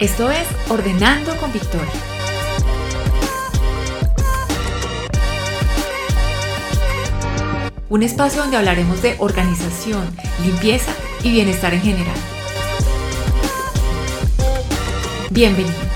Esto es Ordenando con Victoria. Un espacio donde hablaremos de organización, limpieza y bienestar en general. Bienvenido.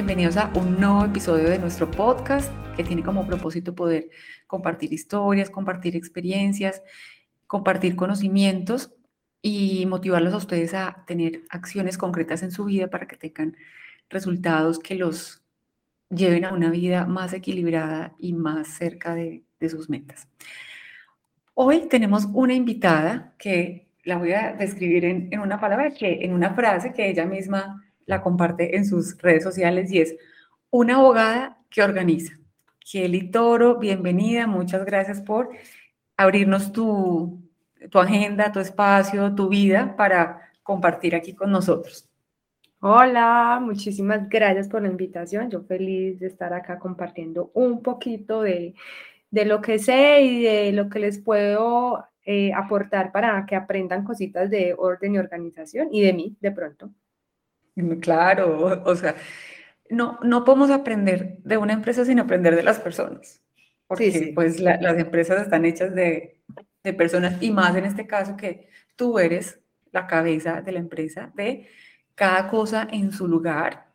Bienvenidos a un nuevo episodio de nuestro podcast que tiene como propósito poder compartir historias, compartir experiencias, compartir conocimientos y motivarlos a ustedes a tener acciones concretas en su vida para que tengan resultados que los lleven a una vida más equilibrada y más cerca de, sus metas. Hoy tenemos una invitada que la voy a describir en, en una palabra, que, en una frase que ella misma la comparte en sus redes sociales y es una abogada que organiza. Kelly Toro, bienvenida, muchas gracias por abrirnos tu, tu agenda, tu espacio, tu vida para compartir aquí con nosotros. Hola, muchísimas gracias por la invitación. Yo feliz de estar acá compartiendo un poquito de, de lo que sé y de lo que les puedo eh, aportar para que aprendan cositas de orden y organización y de mí de pronto. Claro, o sea, no, no podemos aprender de una empresa sin aprender de las personas, porque pues las empresas están hechas de, de personas y más en este caso que tú eres la cabeza de la empresa, de cada cosa en su lugar.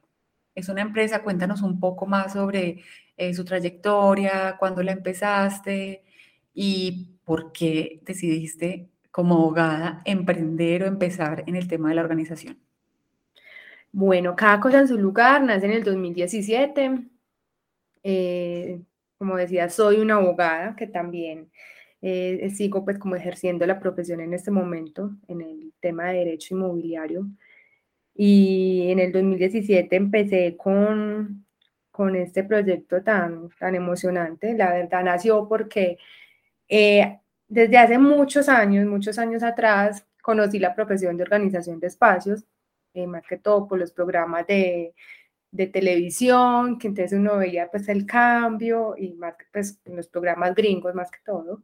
Es una empresa, cuéntanos un poco más sobre eh, su trayectoria, cuándo la empezaste y por qué decidiste como abogada emprender o empezar en el tema de la organización. Bueno, cada cosa en su lugar, nace en el 2017. Eh, como decía, soy una abogada que también eh, sigo pues como ejerciendo la profesión en este momento en el tema de derecho inmobiliario. Y en el 2017 empecé con, con este proyecto tan, tan emocionante. La verdad nació porque eh, desde hace muchos años, muchos años atrás, conocí la profesión de organización de espacios eh, más que todo por los programas de, de, televisión, que entonces uno veía pues el cambio y más pues los programas gringos más que todo.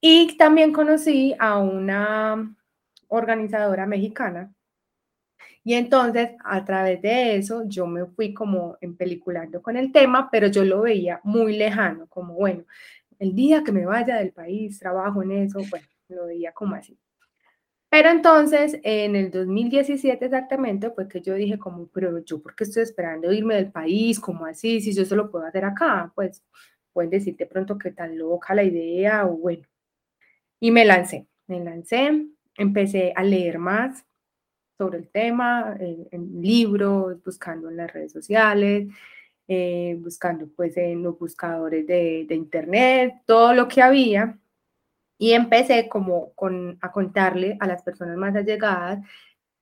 Y también conocí a una organizadora mexicana. Y entonces, a través de eso, yo me fui como empeliculando con el tema, pero yo lo veía muy lejano, como, bueno, el día que me vaya del país, trabajo en eso, bueno, lo veía como así. Pero entonces, en el 2017 exactamente, fue que yo dije como, pero yo, ¿por qué estoy esperando irme del país? ¿Cómo así? Si yo solo puedo hacer acá, pues pueden decir de pronto que tan loca la idea o bueno. Y me lancé, me lancé, empecé a leer más sobre el tema, en, libros, buscando en las redes sociales, eh, buscando pues en los buscadores de, de internet, todo lo que había y empecé como con, a contarle a las personas más allegadas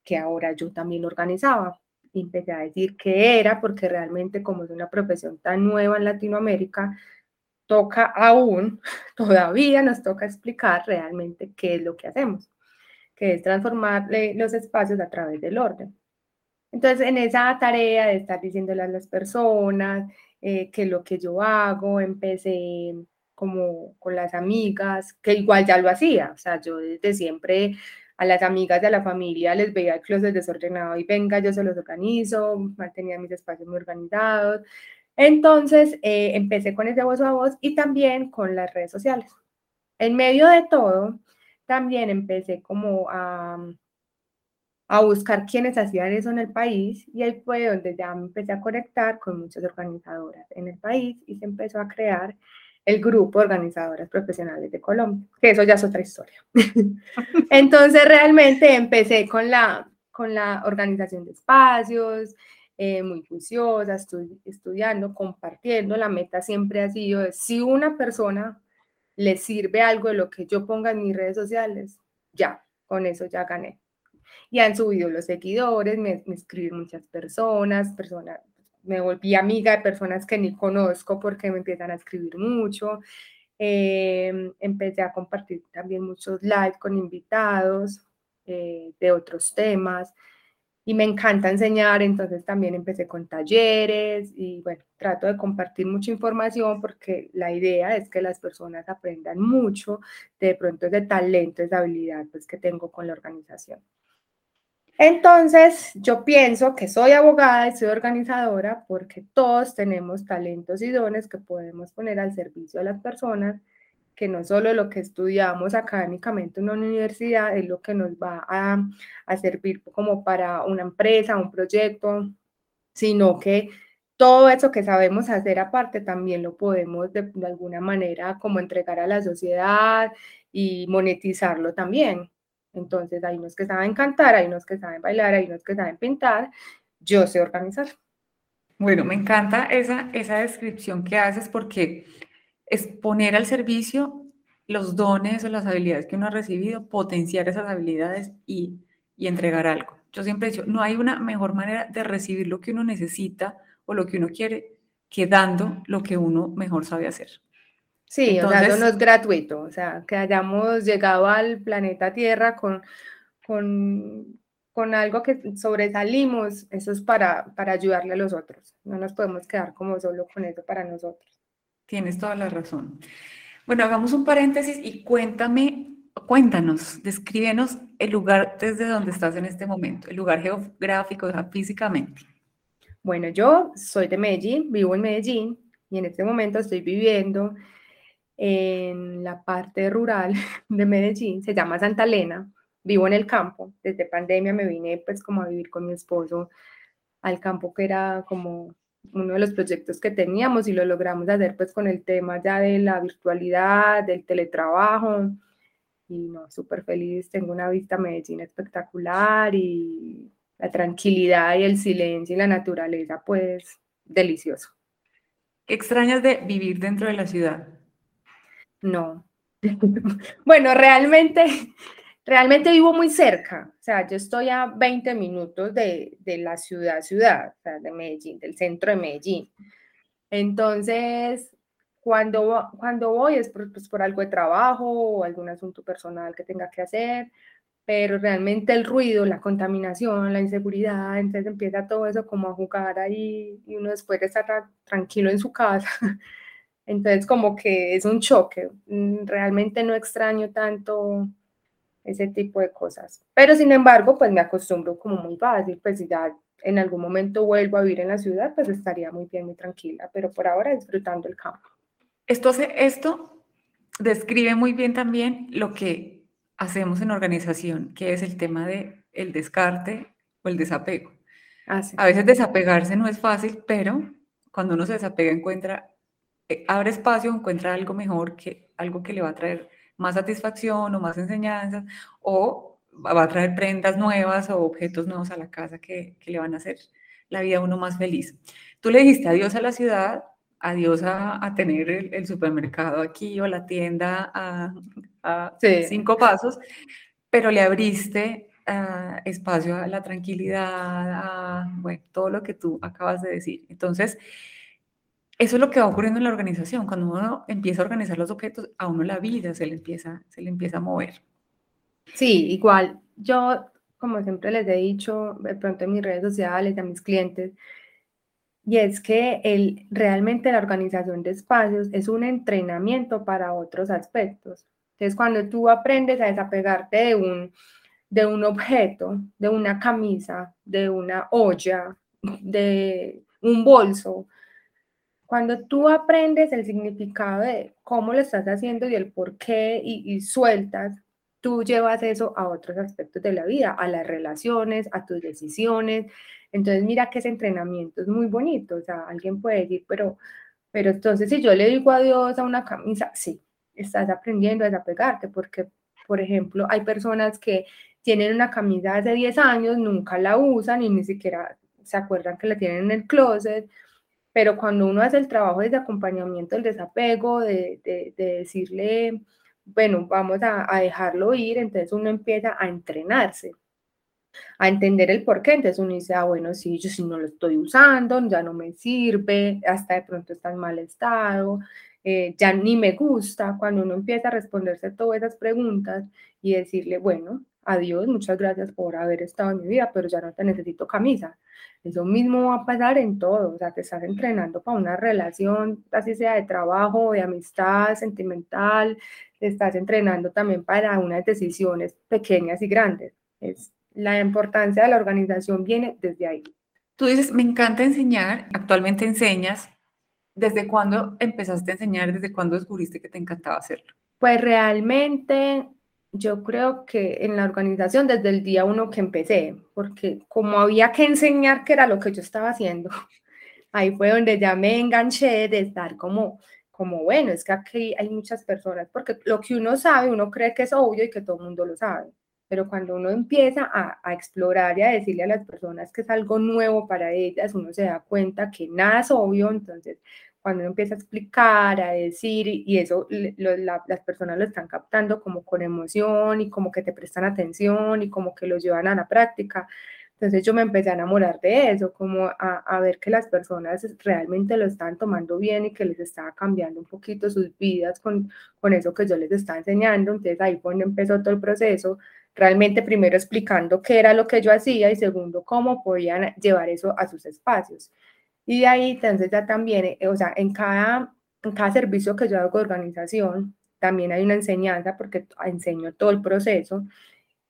que ahora yo también organizaba. Y empecé a decir qué era, porque realmente como es una profesión tan nueva en Latinoamérica, toca aún, todavía nos toca explicar realmente qué es lo que hacemos, que es transformar los espacios a través del orden. Entonces, en esa tarea de estar diciéndole a las personas eh, qué es lo que yo hago, empecé como con las amigas, que igual ya lo hacía, o sea, yo desde siempre a las amigas de la familia les veía el closet desordenado y venga, yo se los organizo, mantenía mis espacios muy organizados. Entonces, eh, empecé con ese voz a voz y también con las redes sociales. En medio de todo, también empecé como a, a buscar quiénes hacían eso en el país y ahí fue donde ya me empecé a conectar con muchas organizadoras en el país y se empezó a crear el grupo de organizadoras profesionales de Colombia, que eso ya es otra historia. Entonces realmente empecé con la, con la organización de espacios, eh, muy juiciosa, estudiando, compartiendo. La meta siempre ha sido, si una persona le sirve algo de lo que yo ponga en mis redes sociales, ya, con eso ya gané. Y han subido los seguidores, me, me escriben muchas personas, personas me volví amiga de personas que ni conozco porque me empiezan a escribir mucho. Em, empecé a compartir también muchos live con invitados eh, de otros temas y me encanta enseñar, entonces también empecé con talleres y bueno, trato de compartir mucha información porque la idea es que las personas aprendan mucho de pronto ese talento, esa habilidad pues, que tengo con la organización. Entonces, yo pienso que soy abogada y soy organizadora porque todos tenemos talentos y dones que podemos poner al servicio de las personas, que no solo lo que estudiamos académicamente en una universidad es lo que nos va a, servir como para una empresa, un proyecto, sino que todo eso que sabemos hacer aparte también lo podemos de, de alguna manera como entregar a la sociedad y monetizarlo también. Entonces, hay unos que saben cantar, hay unos que saben bailar, hay unos que saben pintar. Yo sé organizar. Bueno, me encanta esa, esa descripción que haces porque es poner al servicio los dones o las habilidades que uno ha recibido, potenciar esas habilidades y, y entregar algo. Yo siempre he dicho, no hay una mejor manera de recibir lo que uno necesita o lo que uno quiere que dando lo que uno mejor sabe hacer. Sí, o sea, eso no es gratuito, o sea, que hayamos llegado al planeta Tierra con, con, con algo que sobresalimos, eso es para, para ayudarle a los otros, no nos podemos quedar como solo con eso para nosotros. Tienes toda la razón. Bueno, hagamos un paréntesis y cuéntame, cuéntanos, descríbenos el lugar desde donde estás en este momento, el lugar geográfico, físicamente. Bueno, yo soy de Medellín, vivo en Medellín y en este momento estoy viviendo en la parte rural de Medellín, se llama Santa Elena, vivo en el campo, desde pandemia me vine pues como a vivir con mi esposo al campo que era como uno de los proyectos que teníamos y lo logramos hacer pues con el tema ya de la virtualidad, del teletrabajo y no, súper feliz, tengo una vista a Medellín espectacular y la tranquilidad y el silencio y la naturaleza pues delicioso. ¿Qué extrañas de vivir dentro de la ciudad? No. bueno, realmente, realmente vivo muy cerca. O sea, yo estoy a 20 minutos de, la ciudad, ciudad, o sea, de Medellín, del centro de Medellín. Entonces, cuando, cuando voy es por, pues, por algo de trabajo o algún asunto personal que tenga que hacer, pero realmente el ruido, la contaminación, la inseguridad, entonces empieza todo eso como a jugar ahí y uno después de estar tranquilo en su casa, Entonces, como que es un choque. Mm, realmente no extraño tanto ese tipo de cosas. Pero sin embargo, pues me acostumbro como muy fácil, pues si ya en algún momento vuelvo a vivir en la ciudad, pues estaría muy bien, muy tranquila, pero por ahora disfrutando el campo. Esto, esto describe muy bien también lo que hacemos en organización, que es el tema de el descarte o el desapego. Ah, a veces desapegarse no es fácil, pero cuando uno se desapega encuentra eh, abre espacio, encuentra algo mejor, que, algo que le va a traer más satisfacción o más enseñanzas, o va a traer prendas nuevas o objetos nuevos a la casa que, le van a hacer la vida a uno más feliz. Tú le dijiste adiós a la ciudad, adiós a, tener el, supermercado aquí o la tienda a, cinco pasos, pero le abriste ah, espacio a la tranquilidad, a bueno, todo lo que tú acabas de decir. Entonces, eso es lo que va ocurriendo en la organización. Cuando uno empieza a organizar los objetos, a uno la vida se le empieza, se le empieza a mover. Sí, igual. Yo, como siempre les he dicho, de pronto en mis redes sociales, a mis clientes, y es que el, realmente la organización de espacios es un entrenamiento para otros aspectos. Entonces, cuando tú aprendes a desapegarte de un, de un objeto, de una camisa, de una olla, de un bolso, cuando tú aprendes el significado de cómo lo estás haciendo y el por qué y, sueltas, tú llevas eso a otros aspectos de la vida, a las relaciones, a tus decisiones. Entonces, mira que ese entrenamiento es muy bonito. O sea, alguien puede decir, pero, pero entonces si yo le digo adiós a una camisa, sí, estás aprendiendo a desapegarte, porque, por ejemplo, hay personas que tienen una camisa hace 10 años, nunca la usan y ni siquiera se acuerdan que la tienen en el closet pero cuando uno hace el trabajo de acompañamiento, el desapego, de, de, decirle, bueno, vamos a, dejarlo ir, entonces uno empieza a entrenarse. a entender el por qué. Entonces uno dice, ah, bueno, sí, yo si no lo estoy usando, ya no me sirve, hasta de pronto está en mal estado, eh, ya ni me gusta. Cuando uno empieza a responderse todas esas preguntas y decirle, bueno, adiós, muchas gracias por haber estado en mi vida, pero ya no te necesito camisa. Eso mismo va a pasar en todo, o sea, te estás entrenando para una relación, así sea de trabajo, de amistad, sentimental, te estás entrenando también para unas decisiones pequeñas y grandes. Es, la importancia de la organización viene desde ahí. Tú dices, me encanta enseñar, actualmente enseñas. ¿Desde cuándo empezaste a enseñar? ¿Desde cuándo descubriste que te encantaba hacerlo? Pues realmente yo creo que en la organización desde el día uno que empecé, porque como había que enseñar qué era lo que yo estaba haciendo, ahí fue donde ya me enganché de estar como, como bueno, es que aquí hay muchas personas, porque lo que uno sabe, uno cree que es obvio y que todo el mundo lo sabe, pero cuando uno empieza a, a explorar y a decirle a las personas que es algo nuevo para ellas, uno se da cuenta que nada es obvio, entonces cuando uno empieza a explicar, a decir, y eso las personas lo están captando como con emoción y como que te prestan atención y como que lo llevan a la práctica. Entonces yo me empecé a enamorar de eso, como a, a, ver que las personas realmente lo están tomando bien y que les estaba cambiando un poquito sus vidas con, con eso que yo les estaba enseñando. Entonces ahí fue donde empezó todo el proceso, realmente primero explicando qué era lo que yo hacía y segundo cómo podían llevar eso a sus espacios. Y de ahí, entonces ya también, eh, o sea, en cada, en cada servicio que yo hago de organización, también hay una enseñanza porque enseño todo el proceso.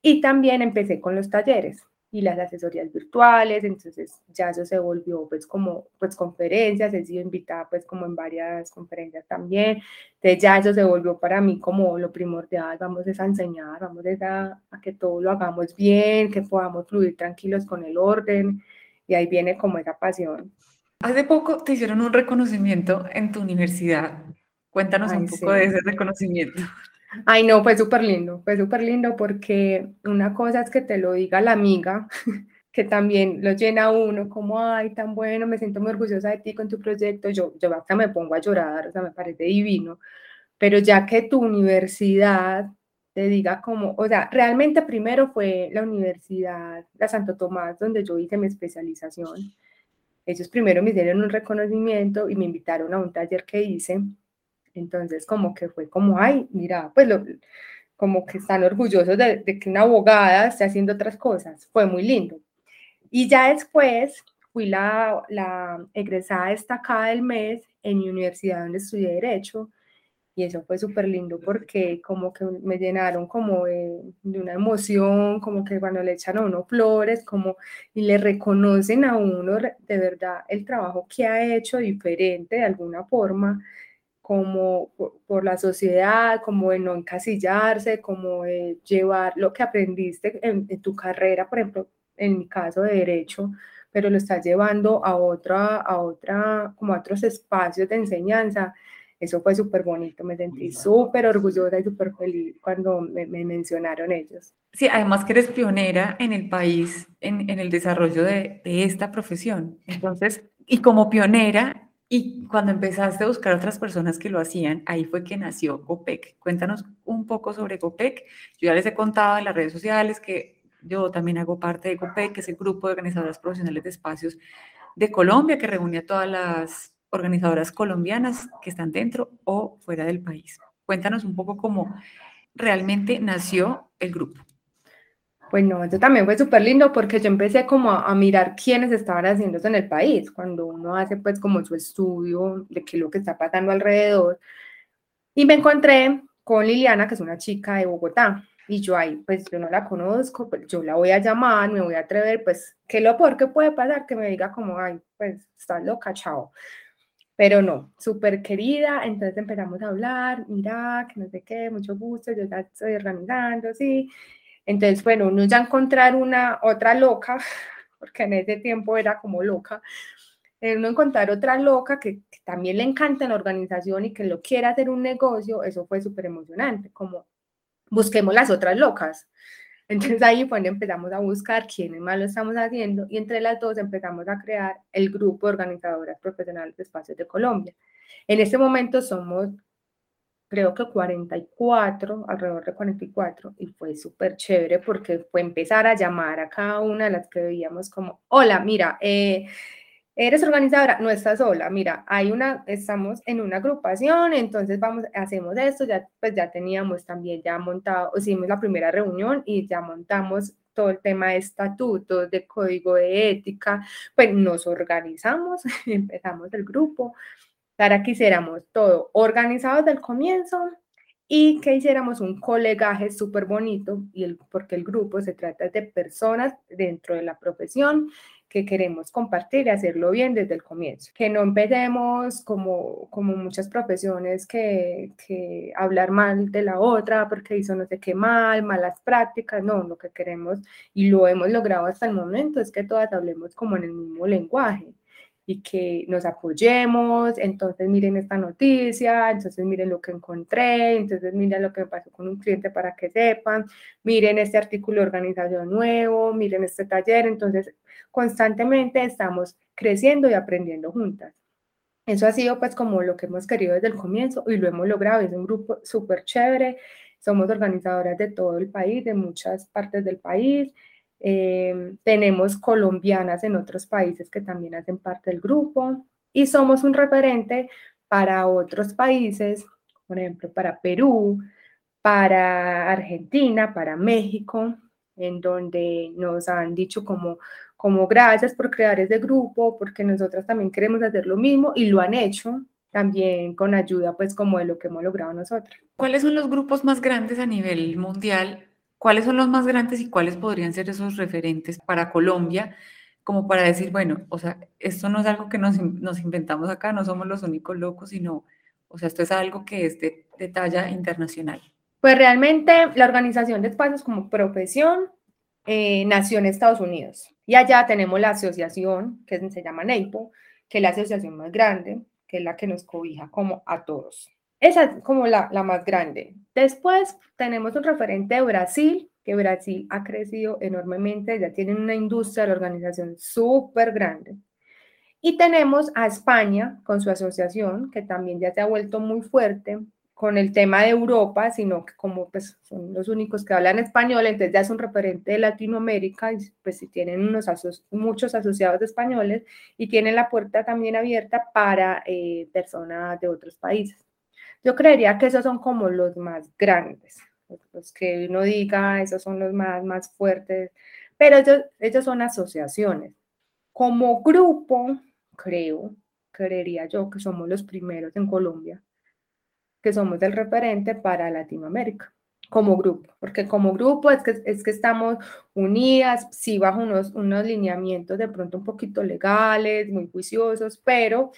Y también empecé con los talleres y las asesorías virtuales, entonces ya eso se volvió pues como pues conferencias, he sido invitada pues como en varias conferencias también, entonces ya eso se volvió para mí como lo primordial, vamos a enseñar, vamos a, a que todo lo hagamos bien, que podamos fluir tranquilos con el orden y ahí viene como esa pasión. Hace poco te hicieron un reconocimiento en tu universidad. Cuéntanos un poco de ese reconocimiento. Ay, no, fue súper lindo, fue súper lindo porque una cosa es que te lo diga la amiga, que también lo llena uno, como, ay, tan bueno, me siento muy orgullosa de ti con tu proyecto, yo, yo hasta me pongo a llorar, o sea, me parece divino, pero ya que tu universidad te diga como, o sea, realmente primero fue la universidad, la Santo Tomás, donde yo hice mi especialización, ellos primero me dieron un reconocimiento y me invitaron a un taller que hice. Entonces, como que fue como, ay, mira, pues lo, como que están orgullosos de, de, que una abogada esté haciendo otras cosas. Fue muy lindo. Y ya después fui la, la egresada destacada del mes en mi universidad donde estudié Derecho y eso fue súper lindo porque como que me llenaron como de, una emoción, como que cuando le echan a uno flores, como y le reconocen a uno de verdad el trabajo que ha hecho diferente de alguna forma, como por, la sociedad, como de no encasillarse, como de llevar lo que aprendiste en, en tu carrera, por ejemplo, en mi caso de derecho, pero lo estás llevando a otra, a otra, como a otros espacios de enseñanza eso fue súper bonito, me sentí súper orgullosa y súper feliz cuando me, mencionaron ellos. Sí, además que eres pionera en el país en, en el desarrollo de, de, esta profesión. Entonces, y como pionera, y cuando empezaste a buscar otras personas que lo hacían, ahí fue que nació GOPEC. Cuéntanos un poco sobre GOPEC. Yo ya les he contado en las redes sociales que yo también hago parte de GOPEC, que es el grupo de organizadoras profesionales de espacios de Colombia, que reúne a todas las organizadoras colombianas que están dentro o fuera del país. Cuéntanos un poco cómo realmente nació el grupo. Bueno, eso también fue súper lindo porque yo empecé como a, mirar quiénes estaban haciendo eso en el país, cuando uno hace pues como su estudio de qué es lo que está pasando alrededor. Y me encontré con Liliana, que es una chica de Bogotá, y yo ahí, pues yo no la conozco, pues yo la voy a llamar, me voy a atrever, pues, ¿qué lo peor que puede pasar? Que me diga como, ay, pues, estás loca, chao pero no, súper querida, entonces empezamos a hablar, mira, que no sé qué, mucho gusto, yo ya estoy organizando, sí. Entonces, bueno, uno ya encontrar una otra loca, porque en ese tiempo era como loca, uno encontrar otra loca que, que también le encanta la organización y que lo quiera hacer un negocio, eso fue súper emocionante, como busquemos las otras locas. Entonces ahí fue donde empezamos a buscar quiénes más lo estamos haciendo y entre las dos empezamos a crear el grupo de organizadoras profesionales de espacios de Colombia. En este momento somos creo que 44, alrededor de 44, y fue súper chévere porque fue empezar a llamar a cada una de las que veíamos como, hola, mira, eh, eres organizadora, no estás sola, mira, hay una, estamos en una agrupación, entonces vamos, hacemos esto, ya, pues ya teníamos también ya montado, hicimos la primera reunión y ya montamos todo el tema de estatutos, de código de ética, pues nos organizamos, empezamos el grupo, para que hiciéramos todo organizado desde el comienzo y que hiciéramos un colegaje súper bonito, y el, porque el grupo se trata de personas dentro de la profesión que queremos compartir y hacerlo bien desde el comienzo. Que no empecemos como, como muchas profesiones que, que hablar mal de la otra porque hizo no sé qué mal, malas prácticas. No, lo que queremos y lo hemos logrado hasta el momento es que todas hablemos como en el mismo lenguaje y que nos apoyemos, entonces miren esta noticia, entonces miren lo que encontré, entonces miren lo que me pasó con un cliente para que sepan, miren este artículo de organización nuevo, miren este taller, entonces constantemente estamos creciendo y aprendiendo juntas. Eso ha sido pues como lo que hemos querido desde el comienzo y lo hemos logrado, es un grupo súper chévere, somos organizadoras de todo el país, de muchas partes del país, Em, tenemos colombianas en otros países que también hacen parte del grupo y somos un referente para otros países, por ejemplo, para Perú, para Argentina, para México, en donde nos han dicho como, como gracias por crear ese grupo, porque nosotros también queremos hacer lo mismo y lo han hecho también con ayuda pues como de lo que hemos logrado nosotros. ¿Cuáles son los grupos más grandes a nivel mundial ¿Cuáles son los más grandes y cuáles podrían ser esos referentes para Colombia? Como para decir, bueno, o sea, esto no es algo que nos, inventamos acá, no somos los únicos locos, sino, o sea, esto es algo que es de, talla internacional. Pues realmente la organización de espacios como profesión eh, nació en Estados Unidos y allá tenemos la asociación que se llama NEIPO, que es la asociación más grande, que es la que nos cobija como a todos. Esa es como la, la más grande. Después tenemos un referente de Brasil, que Brasil ha crecido enormemente, ya tienen una industria de organización súper grande. Y tenemos a España con su asociación, que también ya se ha vuelto muy fuerte con el tema de Europa, sino que como pues son los únicos que hablan español, entonces ya es un referente de Latinoamérica, y pues si tienen unos muchos asociados españoles y tienen la puerta también abierta para eh, personas de otros países. Yo creería que esos son como los más grandes, los que uno diga, esos son los más, más fuertes, pero ellos, son asociaciones. Como grupo, creo, creería yo que somos los primeros en Colombia, que somos el referente para Latinoamérica como grupo, porque como grupo es que, es que estamos unidas, sí bajo unos, unos lineamientos de pronto un poquito legales, muy juiciosos, pero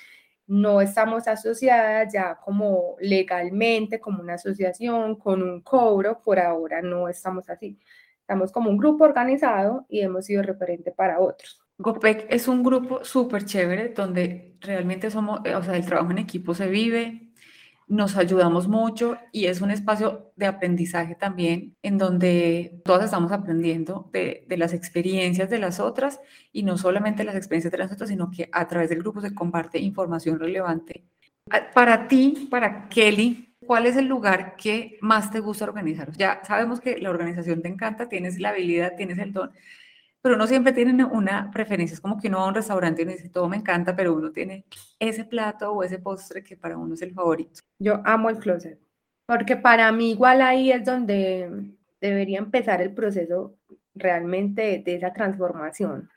no estamos asociadas ya como legalmente, como una asociación, con un cobro, por ahora no estamos así. Estamos como un grupo organizado y hemos sido referente para otros. GOPEC es un grupo súper chévere donde realmente somos, o sea, el trabajo en equipo se vive, nos ayudamos mucho y es un espacio de aprendizaje también en donde todas estamos aprendiendo de, las experiencias de las otras y no solamente las experiencias de las otras, sino que a través del grupo se comparte información relevante. Ah, para ti, para Kelly, ¿cuál es el lugar que más te gusta organizar? Ya sabemos que la organización te encanta, tienes la habilidad, tienes el don, pero uno siempre tiene una preferencia, es como que uno va a un restaurante y uno dice, todo me encanta, pero uno tiene ese plato o ese postre que para uno es el favorito. Yo amo el closet, porque para mí igual ahí es donde debería empezar el proceso realmente de, esa transformación,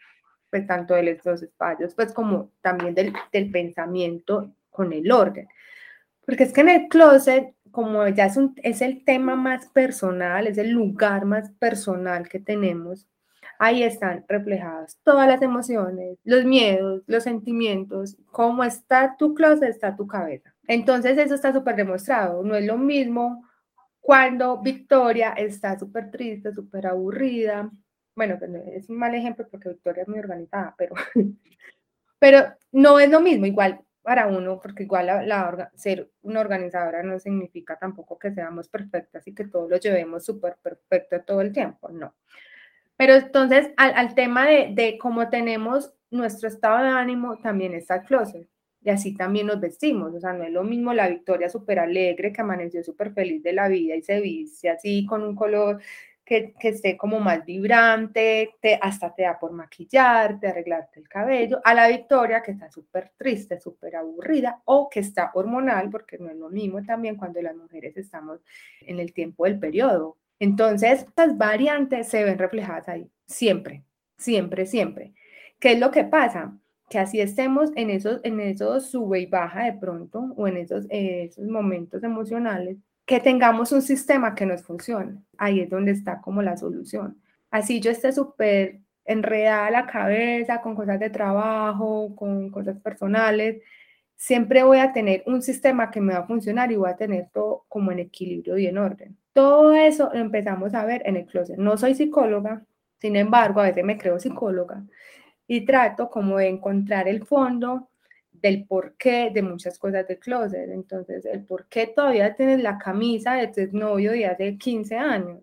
pues tanto de los espacios, pues como también del, del pensamiento con el orden. Porque es que en el closet, como ya es, un, es el tema más personal, es el lugar más personal que tenemos, ahí están reflejadas todas las emociones, los miedos, los sentimientos, cómo está tu closet, está tu cabeza. Entonces eso está súper demostrado, no es lo mismo cuando Victoria está súper triste, súper aburrida. Bueno, pues, es un mal ejemplo porque Victoria es muy organizada, pero, pero no es lo mismo, igual para uno, porque igual ser una organizadora no significa tampoco que seamos perfectas y que todos lo llevemos súper perfecto todo el tiempo, no. Pero entonces, al, tema de, cómo tenemos nuestro estado de ánimo, también está el closet. Y así también nos vestimos, o sea, no es lo mismo la Victoria súper alegre que amaneció súper feliz de la vida y se viste así con un color que, que esté como más vibrante, te, hasta te da por maquillarte, arreglarte el cabello, a la Victoria que está súper triste, súper aburrida o que está hormonal, porque no es lo mismo también cuando las mujeres estamos en el tiempo del periodo. Entonces, estas variantes se ven reflejadas ahí, siempre, siempre, siempre. ¿Qué es lo que pasa? Que así estemos en esos, en esos sube y baja de pronto o en esos, esos momentos emocionales, que tengamos un sistema que nos funcione. Ahí es donde está como la solución. Así yo esté súper enredada la cabeza con cosas de trabajo, con cosas personales, siempre voy a tener un sistema que me va a funcionar y voy a tener todo como en equilibrio y en orden. Todo eso lo empezamos a ver en el closet. No soy psicóloga, sin embargo, a veces me creo psicóloga y trato como de encontrar el fondo del porqué de muchas cosas de closet. Entonces, el por qué todavía tienes la camisa de tu novio de hace 15 años,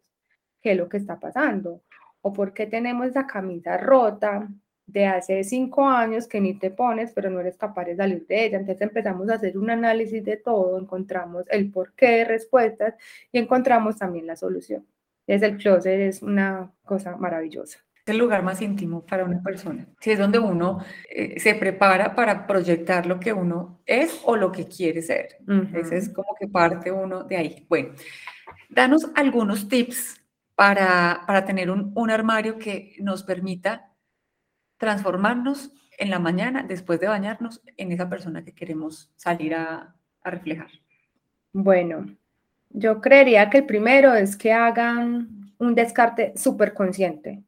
qué es lo que está pasando, o por qué tenemos esa camisa rota de hace 5 años que ni te pones, pero no eres capaz de salir de ella. Entonces empezamos a hacer un análisis de todo, encontramos el porqué, respuestas y encontramos también la solución. Desde el closet es una cosa maravillosa el lugar más íntimo para una persona. Si es donde uno eh, se prepara para proyectar lo que uno es o lo que quiere ser. Ese es como que parte uno de ahí. Bueno, danos algunos tips para, para tener un, un armario que nos permita transformarnos en la mañana, después de bañarnos, en esa persona que queremos salir a, reflejar. Bueno, yo creería que el primero es que hagan un descarte súper consciente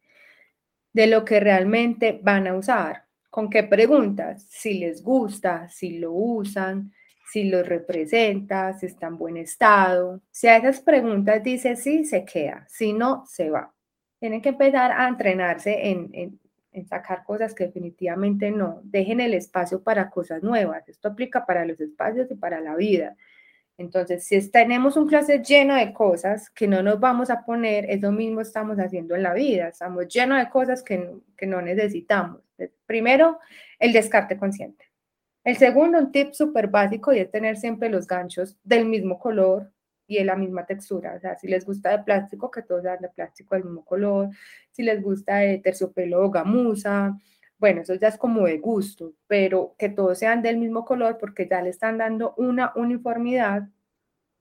de lo que realmente van a usar. ¿Con qué preguntas? Si les gusta, si lo usan, si lo representa, si está en buen estado. Si a esas preguntas dice sí, se queda, si no, se va. Tienen que empezar a entrenarse en, en, en, sacar cosas que definitivamente no. Dejen el espacio para cosas nuevas. Esto aplica para los espacios y para la vida. Entonces, si tenemos un closet lleno de cosas que no nos vamos a poner, es lo mismo estamos haciendo en la vida. Estamos llenos de cosas que, que no necesitamos. Primero, el descarte consciente. El segundo, un tip súper básico y es tener siempre los ganchos del mismo color y de la misma textura. O sea, si les gusta de plástico, que todos sean de plástico del mismo color. Si les gusta de terciopelo o gamuza, bueno, eso ya es como de gusto, pero que todos sean del mismo color porque ya le están dando una uniformidad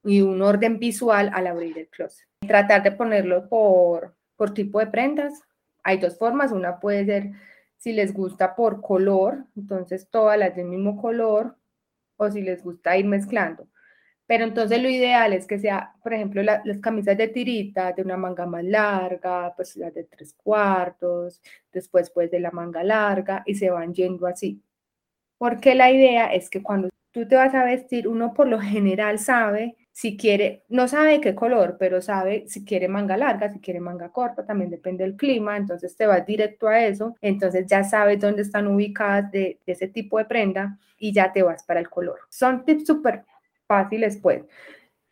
y un orden visual al abrir el closet. Tratar de ponerlo por, por tipo de prendas. Hay dos formas, una puede ser si les gusta por color, entonces todas las del mismo color, o si les gusta ir mezclando. Pero entonces lo ideal es que sea, por ejemplo, las camisas de tirita de una manga más larga, pues las de tres cuartos, después pues de la manga larga y se van yendo así. Porque la idea es que cuando tú te vas a vestir, uno por lo general sabe si quiere, no sabe qué color, pero sabe si quiere manga larga, si quiere manga corta, también depende del clima, entonces te vas directo a eso, entonces ya sabes dónde están ubicadas de, de ese tipo de prenda y ya te vas para el color. Son tips súper fáciles, pues.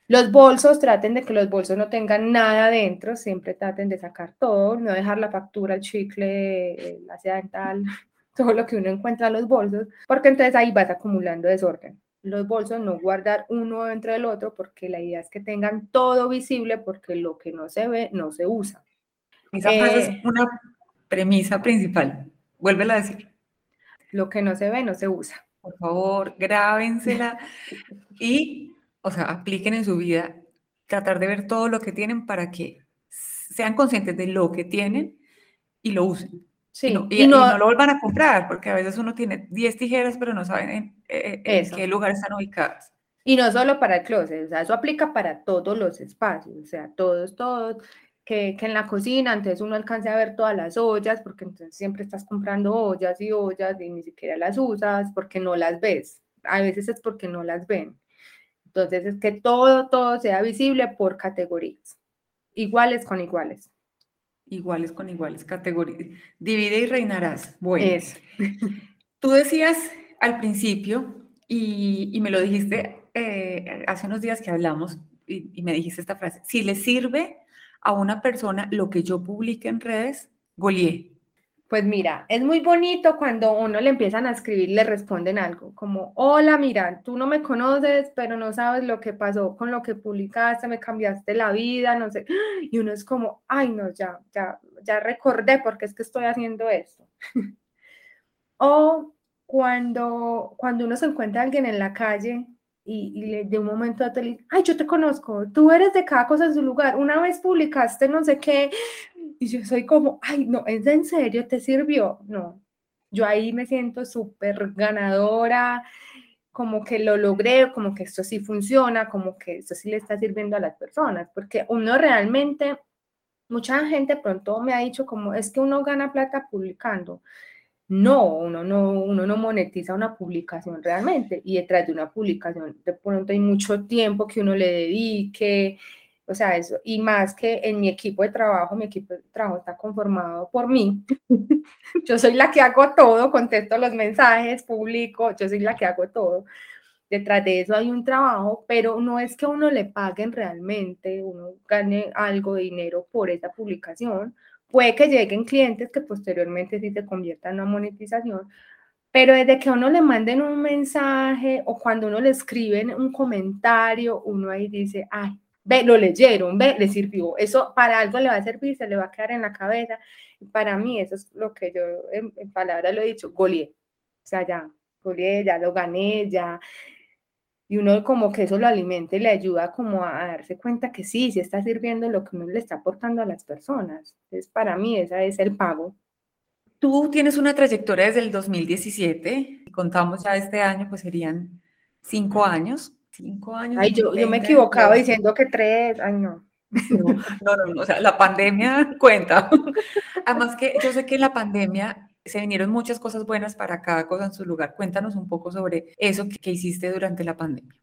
Los bolsos, traten de que los bolsos no tengan nada dentro, siempre traten de sacar todo, no dejar la factura, el chicle, la seda dental, todo lo que uno encuentra en los bolsos, porque entonces ahí vas acumulando desorden. Los bolsos no guardar uno dentro del otro, porque la idea es que tengan todo visible, porque lo que no se ve no se usa. Esa frase es eh, una premisa principal. Vuélvela a decir. Lo que no se ve no se usa por favor, grábensela y, o sea, apliquen en su vida, tratar de ver todo lo que tienen para que sean conscientes de lo que tienen y lo usen. Sí, y, no, lo vuelvan a comprar, porque a veces uno tiene 10 tijeras, pero no saben en, eh, en qué lugar están ubicadas. Y no solo para el closet, o sea, eso aplica para todos los espacios, o sea, todos, todos que, en la cocina, entonces uno alcance a ver todas las ollas, porque entonces siempre estás comprando ollas y ollas y ni siquiera las usas porque no las ves. A veces es porque no las ven. Entonces es que todo, todo sea visible por categorías, iguales con iguales. Iguales con iguales, categorías. Divide y reinarás. Bueno, tú decías al principio, y, y me lo dijiste eh, hace unos días que hablamos, y, y me dijiste esta frase, si le sirve a una persona lo que yo publique en redes, goleé. Pues mira, es muy bonito cuando uno le empiezan a escribir, le responden algo, como, hola, mira, tú no me conoces, pero no sabes lo que pasó con lo que publicaste, me cambiaste la vida, no sé. Y uno es como, ay, no, ya, ya, ya recordé porque es que estoy haciendo esto. o cuando, cuando uno se encuentra a alguien en la calle y, de un momento a otro le ay, yo te conozco, tú eres de cada cosa en su lugar, una vez publicaste no sé qué, y yo soy como, ay, no, ¿es en serio? ¿Te sirvió? No, yo ahí me siento súper ganadora, como que lo logré, como que esto sí funciona, como que esto sí le está sirviendo a las personas, porque uno realmente, mucha gente pronto me ha dicho como, es que uno gana plata publicando. No, uno no, uno no monetiza una publicación realmente y detrás de una publicación de pronto hay mucho tiempo que uno le dedique, o sea, eso, y más que en mi equipo de trabajo, mi equipo de trabajo está conformado por mí. yo soy la que hago todo, contesto los mensajes, publico, yo soy la que hago todo. Detrás de eso hay un trabajo, pero no es que uno le paguen realmente, uno gane algo de dinero por esa publicación. Puede que lleguen clientes que posteriormente sí se conviertan en una monetización, pero desde que uno le manden un mensaje o cuando uno le escriben un comentario, uno ahí dice, ay, ve, lo leyeron, ve, le sirvió. Eso para algo le va a servir, se le va a quedar en la cabeza. Para mí eso es lo que yo en, palabras lo he dicho, goleé. O sea, ya, goleé, ya lo gané, ya. Y uno como que eso lo alimenta y le ayuda como a, darse cuenta que sí, sí está sirviendo lo que uno le está aportando a las personas. Entonces, para mí ese es el pago. Tú tienes una trayectoria desde el 2017, y contamos ya este año, pues serían cinco años. Cinco años. Ay, yo, yo me equivocaba diciendo que tres, ay no. No, no, no, o sea, la pandemia cuenta. Además que yo sé que la pandemia se vinieron muchas cosas buenas para cada cosa en su lugar. Cuéntanos un poco sobre eso que, hiciste durante la pandemia.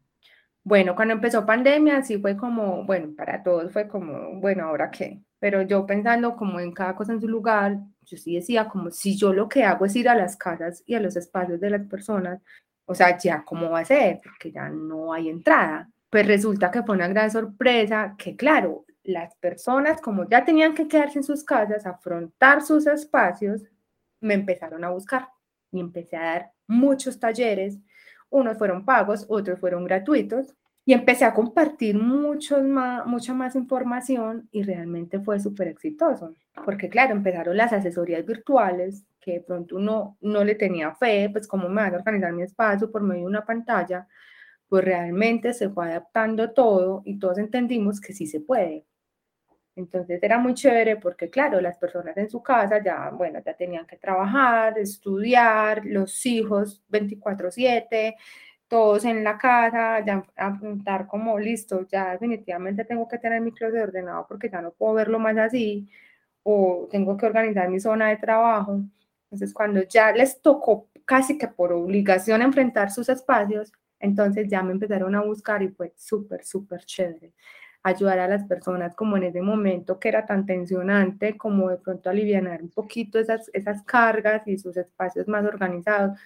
Bueno, cuando empezó pandemia, sí fue como, bueno, para todos fue como, bueno, ¿ahora qué? Pero yo pensando como en cada cosa en su lugar, yo sí decía como si yo lo que hago es ir a las casas y a los espacios de las personas, o sea, ya cómo va a ser, porque ya no hay entrada. Pues resulta que fue una gran sorpresa que, claro, las personas, como ya tenían que quedarse en sus casas, afrontar sus espacios, me empezaron a buscar y empecé a dar muchos talleres. Unos fueron pagos, otros fueron gratuitos. Y empecé a compartir mucho más, mucha más información y realmente fue súper exitoso. Porque claro, empezaron las asesorías virtuales, que de pronto uno no le tenía fe, pues cómo me van a organizar mi espacio por medio de una pantalla, pues realmente se fue adaptando todo y todos entendimos que sí se puede. Entonces era muy chévere porque, claro, las personas en su casa ya, bueno, ya tenían que trabajar, estudiar, los hijos 24/7, todos en la casa, ya apuntar como listo, ya definitivamente tengo que tener mi closet ordenado porque ya no puedo verlo más así, o tengo que organizar mi zona de trabajo. Entonces, cuando ya les tocó casi que por obligación enfrentar sus espacios, entonces ya me empezaron a buscar y fue súper, súper chévere ayudar a las personas como en ese momento que era tan tensionante, como de pronto aliviar un poquito esas, esas cargas y sus espacios más organizados,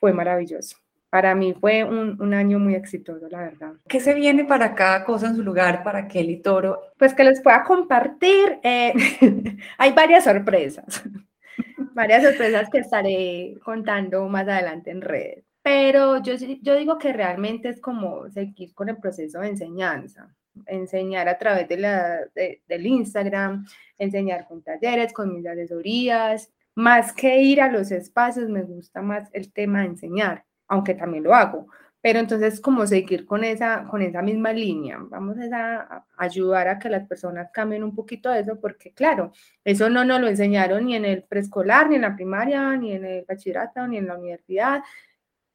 fue maravilloso para mí fue un, un, año muy exitoso, la verdad. ¿Qué se viene para cada cosa en su lugar para Kelly Toro? Pues que les pueda compartir. Eh, hay varias sorpresas, varias sorpresas que estaré contando más adelante en redes. Pero yo, yo digo que realmente es como seguir con el proceso de enseñanza, enseñar a través de la, del Instagram, enseñar con talleres, con mis asesorías. Más que ir a los espacios, me gusta más el tema de enseñar aunque también lo hago. Pero entonces, como seguir con esa, con esa misma línea, vamos a, ayudar a que las personas cambien un poquito eso, porque claro, eso no nos lo enseñaron ni en el preescolar, ni en la primaria, ni en el bachillerato, ni en la universidad,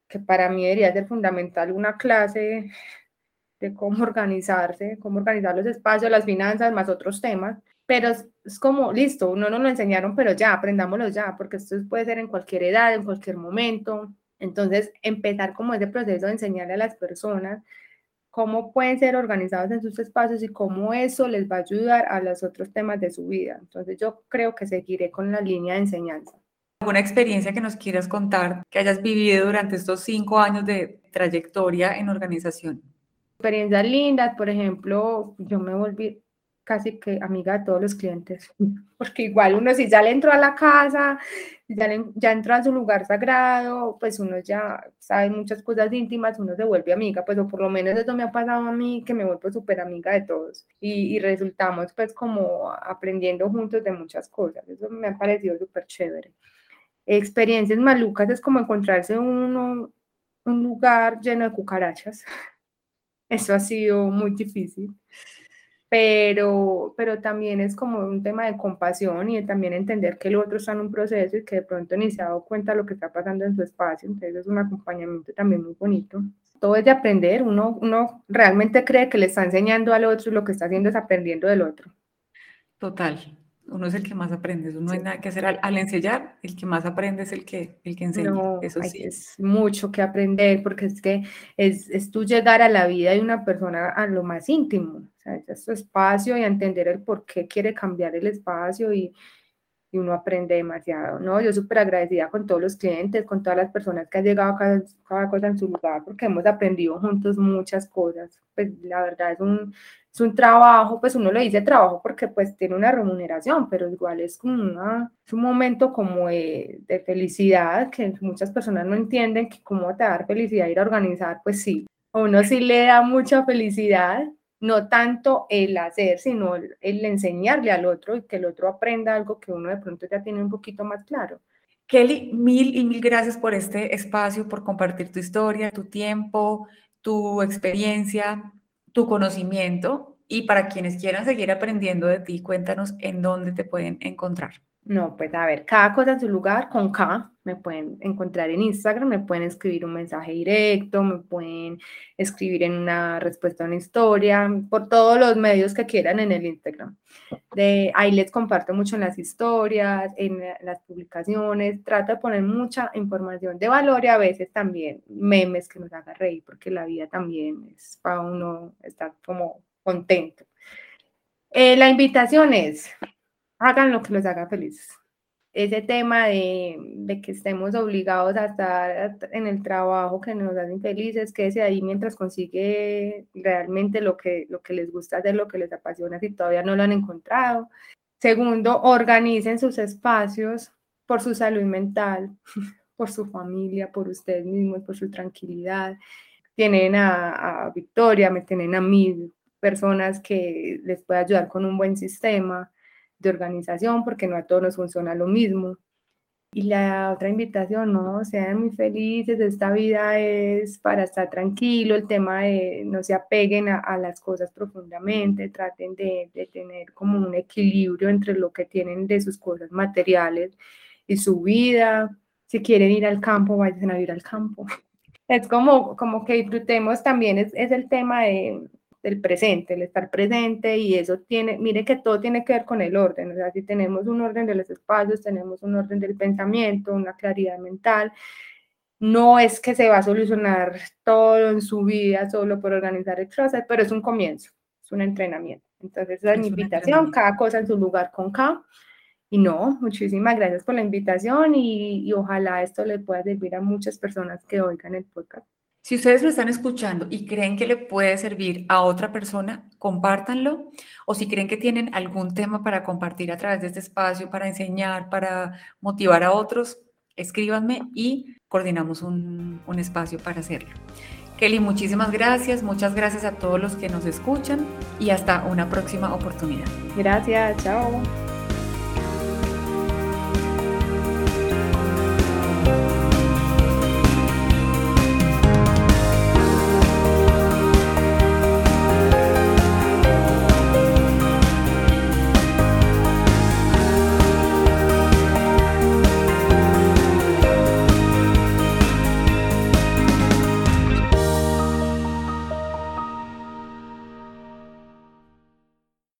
que para mí debería ser fundamental una clase de cómo organizarse, cómo organizar los espacios, las finanzas, más otros temas. Pero es, es como, listo, no nos lo enseñaron, pero ya, aprendámoslo ya, porque esto puede ser en cualquier edad, en cualquier momento entonces, empezar como ese proceso de enseñarle a las personas cómo pueden ser organizados en sus espacios y cómo eso les va a ayudar a los otros temas de su vida. Entonces, yo creo que seguiré con la línea de enseñanza. ¿Alguna experiencia que nos quieras contar que hayas vivido durante estos cinco años de trayectoria en organización? Experiencias lindas, por ejemplo, yo me volví casi que amiga de todos los clientes, porque igual uno si ya le entró a la casa, ya, entró a su lugar sagrado, pues uno ya sabe muchas cosas íntimas, uno se vuelve amiga, pues o por lo menos eso me ha pasado a mí, que me vuelvo súper amiga de todos y, y, resultamos pues como aprendiendo juntos de muchas cosas, eso me ha parecido súper chévere. Experiencias malucas es como encontrarse uno, un lugar lleno de cucarachas, eso ha sido muy difícil pero, pero también es como un tema de compasión y también entender que el otro está en un proceso y que de pronto ni se ha dado cuenta de lo que está pasando en su espacio, entonces es un acompañamiento también muy bonito. Todo es de aprender, uno, uno realmente cree que le está enseñando al otro y lo que está haciendo es aprendiendo del otro. Total, uno es el que más aprende, no hay nada que hacer al, enseñar, el que más aprende es el que, el que enseña. Eso sí. Es mucho que aprender porque es que es, es tú llegar a la vida de una persona a lo más íntimo, o sea, es su espacio y entender el por qué quiere cambiar el espacio y, y uno aprende demasiado, ¿no? Yo súper agradecida con todos los clientes, con todas las personas que han llegado cada, cada cosa en su lugar, porque hemos aprendido juntos muchas cosas. Pues la verdad es un, es un trabajo, pues uno le dice trabajo porque pues tiene una remuneración, pero igual es como una, es un momento como de, de felicidad que muchas personas no entienden que cómo te dar felicidad ir a organizar, pues sí, a uno sí le da mucha felicidad, no tanto el hacer, sino el, enseñarle al otro y que el otro aprenda algo que uno de pronto ya tiene un poquito más claro. Kelly, mil y mil gracias por este espacio, por compartir tu historia, tu tiempo, tu experiencia, tu conocimiento. Y para quienes quieran seguir aprendiendo de ti, cuéntanos en dónde te pueden encontrar. No, pues a ver, cada cosa en su lugar, con K, me pueden encontrar en Instagram, me pueden escribir un mensaje directo, me pueden escribir en una respuesta a una historia, por todos los medios que quieran en el Instagram. De, ahí les comparto mucho en las historias, en las publicaciones, trato de poner mucha información de valor y a veces también memes que nos haga reír, porque la vida también es para uno estar como contento. Eh, la invitación es hagan lo que los haga felices. Ese tema de, que estemos obligados a estar en el trabajo que nos hacen felices, quédese ahí mientras consigue realmente lo que, lo que les gusta hacer, lo que les apasiona, si todavía no lo han encontrado. Segundo, organicen sus espacios por su salud mental, por su familia, por ustedes mismos, por su tranquilidad. Tienen a, a Victoria, me tienen a mí, personas que les puede ayudar con un buen sistema de organización, porque no a todos nos funciona lo mismo. Y la otra invitación, no, sean muy felices, esta vida es para estar tranquilo, el tema de no se apeguen a, las cosas profundamente, traten de, de, tener como un equilibrio entre lo que tienen de sus cosas materiales y su vida. Si quieren ir al campo, vayan a ir al campo. Es como, como que disfrutemos también, es, es el tema de, del presente, el estar presente y eso tiene, mire que todo tiene que ver con el orden, o sea, si tenemos un orden de los espacios, tenemos un orden del pensamiento, una claridad mental, no es que se va a solucionar todo en su vida solo por organizar el closet, pero es un comienzo, es un entrenamiento. Entonces, esa es, mi invitación, cada cosa en su lugar con K. Y no, muchísimas gracias por la invitación y, y ojalá esto le pueda servir a muchas personas que oigan el podcast. Si ustedes lo están escuchando y creen que le puede servir a otra persona, compártanlo. O si creen que tienen algún tema para compartir a través de este espacio, para enseñar, para motivar a otros, escríbanme y coordinamos un, un espacio para hacerlo. Kelly, muchísimas gracias. Muchas gracias a todos los que nos escuchan y hasta una próxima oportunidad. Gracias, chao.